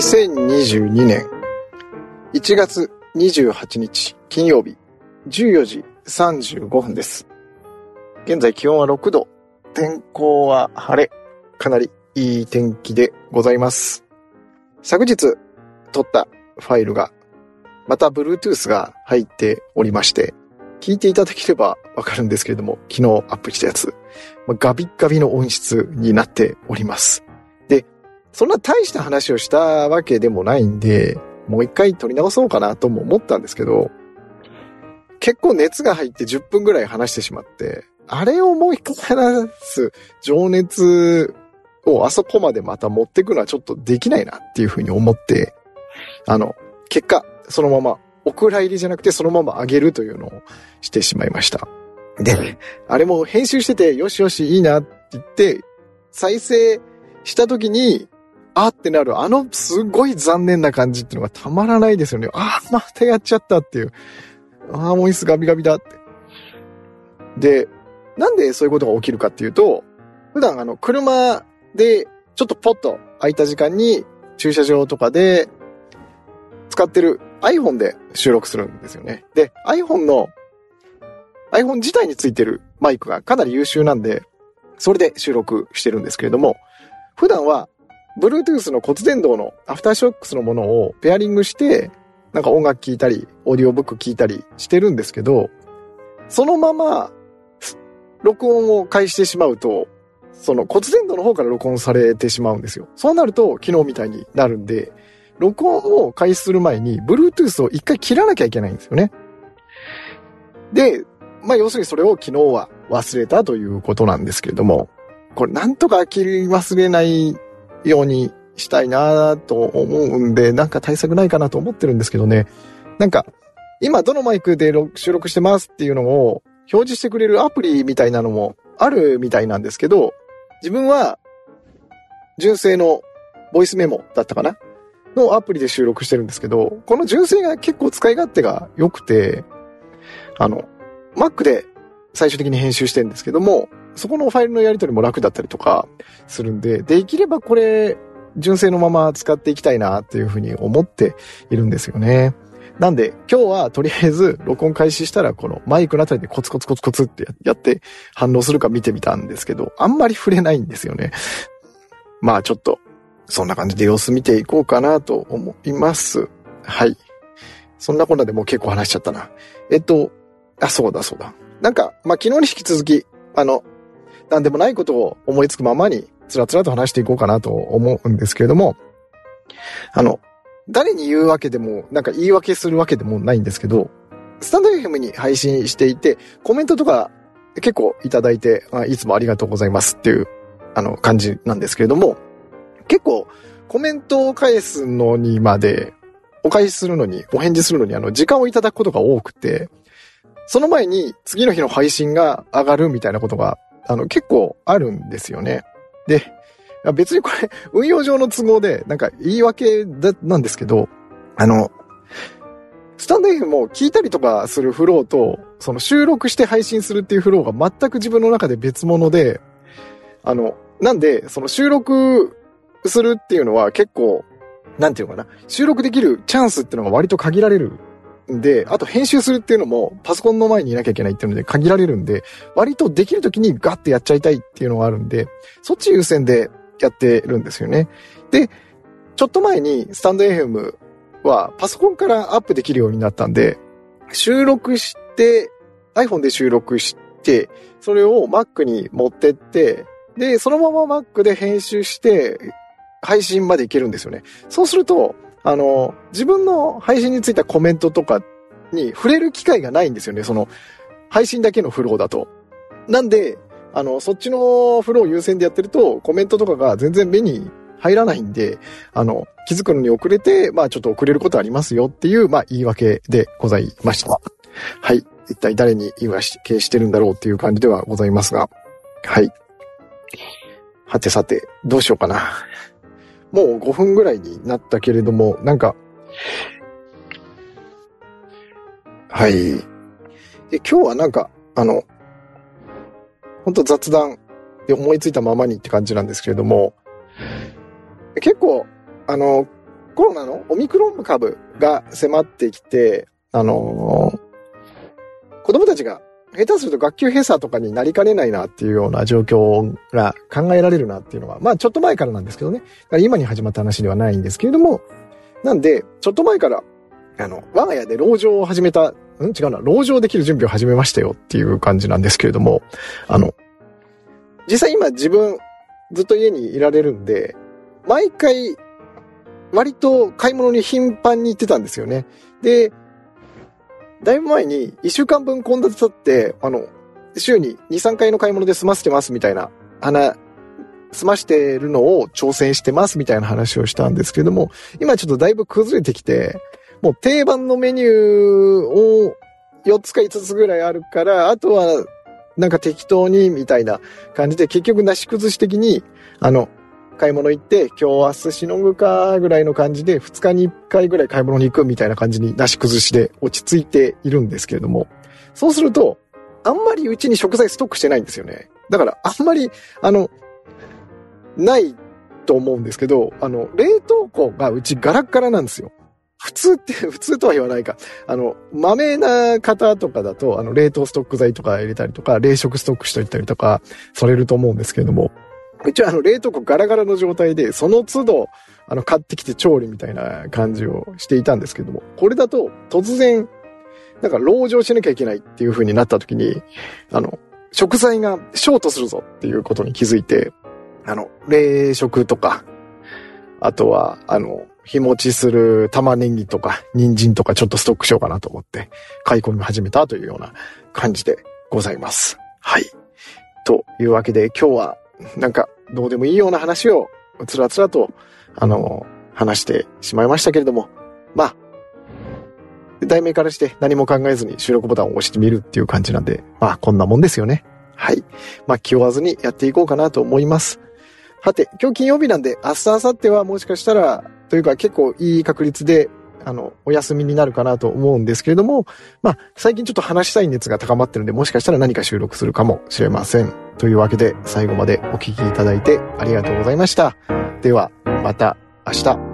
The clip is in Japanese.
2022年1月28日金曜日14時35分です。現在気温は6度、天候は晴れ、かなりいい天気でございます。昨日撮ったファイルがまた Bluetooth が入っておりまして、聞いていただければわかるんですけれども、昨日アップしたやつ、まあガビッガビの音質になっております。で、そんな大した話をしたわけでもないんで、もう一回撮り直そうかなとも思ったんですけど、結構熱が入って10分ぐらい話してしまって、あれをもう一回話す情熱をあそこまでまた持っていくのはちょっとできないなっていうふうに思って、あの、結果、そのまま、お蔵入りじゃなくてそのまま上げるというのをしてしまいました。で、あれも編集してて、よしよしいいなって言って、再生した時に、あーってなる、あのすごい残念な感じっていうのがたまらないですよね。あーまたやっちゃったっていう。あーもういすガビガビだって。で、なんでそういうことが起きるかっていうと、普段あの、車でちょっとポッと空いた時間に駐車場とかで使ってる iPhone で収録するんですよね。で、iPhone の iPhone 自体についてるマイクがかなり優秀なんで、それで収録してるんですけれども、普段は Bluetooth の骨伝導のアフターショックスのものをペアリングして、なんか音楽聴いたり、オーディオブック聴いたりしてるんですけど、そのまま、録音を開始してしまうと、その骨伝導の方から録音されてしまうんですよ。そうなると、昨日みたいになるんで、録音を開始する前に、Bluetooth を一回切らなきゃいけないんですよね。で、まあ要するにそれを昨日は忘れたということなんですけれども、これなんとか切り忘れないようにしたいなと思うんで、なんか対策ないかなと思ってるんですけどね。なんか、今どのマイクで収録してますっていうのを表示してくれるアプリみたいなのもあるみたいなんですけど、自分は純正のボイスメモだったかなのアプリで収録してるんですけど、この純正が結構使い勝手が良くて、あの、Mac で最終的に編集してるんですけども、そこのファイルのやり取りも楽だったりとかするんで、できればこれ、純正のまま使っていきたいなっていうふうに思っているんですよね。なんで、今日はとりあえず録音開始したらこのマイクのあたりでコツコツコツコツってやって反応するか見てみたんですけど、あんまり触れないんですよね。まあちょっと、そんな感じで様子見ていこうかなと思います。はい。そんなこんなでもう結構話しちゃったな。えっと、あ、そうだそうだ。なんか、まあ昨日に引き続き、あの、なんでもないことを思いつくままに、つらつらと話していこうかなと思うんですけれども、あの、誰に言うわけでも、なんか言い訳するわけでもないんですけど、スタンド FM に配信していて、コメントとか結構いただいて、あいつもありがとうございますっていう、あの、感じなんですけれども、結構コメントを返すのにまで、お返しするのに、お返事するのに、あの、時間をいただくことが多くて、その前に次の日の配信が上がるみたいなことが、あの、結構あるんですよね。で、別にこれ、運用上の都合で、なんか言い訳だ、なんですけど、あの、スタンド F も聞いたりとかするフローと、その収録して配信するっていうフローが全く自分の中で別物で、あの、なんで、その収録するっていうのは結構、なんていうのかな、収録できるチャンスっていうのが割と限られるんで、あと編集するっていうのもパソコンの前にいなきゃいけないっていうので限られるんで、割とできる時にガッてやっちゃいたいっていうのがあるんで、そっち優先でやってるんですよね。で、ちょっと前にスタンド FM はパソコンからアップできるようになったんで、収録して、iPhone で収録して、それを Mac に持ってって、で、そのまま Mac で編集して、配信までいけるんですよね。そうすると、あの、自分の配信についたコメントとかに触れる機会がないんですよね。その、配信だけのフローだと。なんで、あの、そっちのフロー優先でやってると、コメントとかが全然目に入らないんで、あの、気づくのに遅れて、まあちょっと遅れることありますよっていう、まあ言い訳でございました。はい。一体誰に言い訳してるんだろうっていう感じではございますが。はい。はてさて、どうしようかな。もう5分ぐらいになったけれども、なんか、はい。で、今日はなんか、あの、ほんと雑談で思いついたままにって感じなんですけれども、結構、あの、コロナのオミクロン株が迫ってきて、あの子供たちが下手すると学級閉鎖とかになりかねないなっていうような状況が考えられるなっていうのは、まあちょっと前からなんですけどね。今に始まった話ではないんですけれども、なんで、ちょっと前から、あの、我が家で籠城を始めた、ん？違うな、籠城できる準備を始めましたよっていう感じなんですけれども、あの、実際今自分ずっと家にいられるんで、毎回割と買い物に頻繁に行ってたんですよね。で、だいぶ前に1週間分献立立って、あの、週に2、3回の買い物で済ませてますみたいな、花、済ましてるのを挑戦してますみたいな話をしたんですけども、今ちょっとだいぶ崩れてきて、もう定番のメニューを4つか5つぐらいあるから、あとはなんか適当にみたいな感じで結局なし崩し的に、あの、買い物行って、今日明日しのぐかぐらいの感じで、2日に1回ぐらい買い物に行くみたいな感じになし崩しで落ち着いているんですけれども、そうすると、あんまりうちに食材ストックしてないんですよね。だから、あんまり、あの、ないと思うんですけど、あの、冷凍庫がうちガラッガラなんですよ。普通って、普通とは言わないか。あの、豆な方とかだと、あの、冷凍ストック剤とか入れたりとか、冷食ストックしといたりとか、されると思うんですけれども、一応あの冷凍庫ガラガラの状態で、その都度、あの買ってきて調理みたいな感じをしていたんですけども、これだと突然、なんか籠城しなきゃいけないっていう風になった時に、あの、食材がショートするぞっていうことに気づいて、あの、冷食とか、あとは、あの、日持ちする玉ねぎとか、人参とかちょっとストックしようかなと思って、買い込み始めたというような感じでございます。はい。というわけで今日はなんか、どうでもいいような話を、つらつらと、あの、話してしまいましたけれども、まあ、題名からして何も考えずに収録ボタンを押してみるっていう感じなんで、まあ、こんなもんですよね。はい。まあ、気負わずにやっていこうかなと思います。はて、今日金曜日なんで、明日、明後日はもしかしたら、というか結構いい確率であの、お休みになるかなと思うんですけれども、まあ、最近ちょっと話したい熱が高まってるんで、もしかしたら何か収録するかもしれません。というわけで、最後までお聴きいただいてありがとうございました。では、また明日。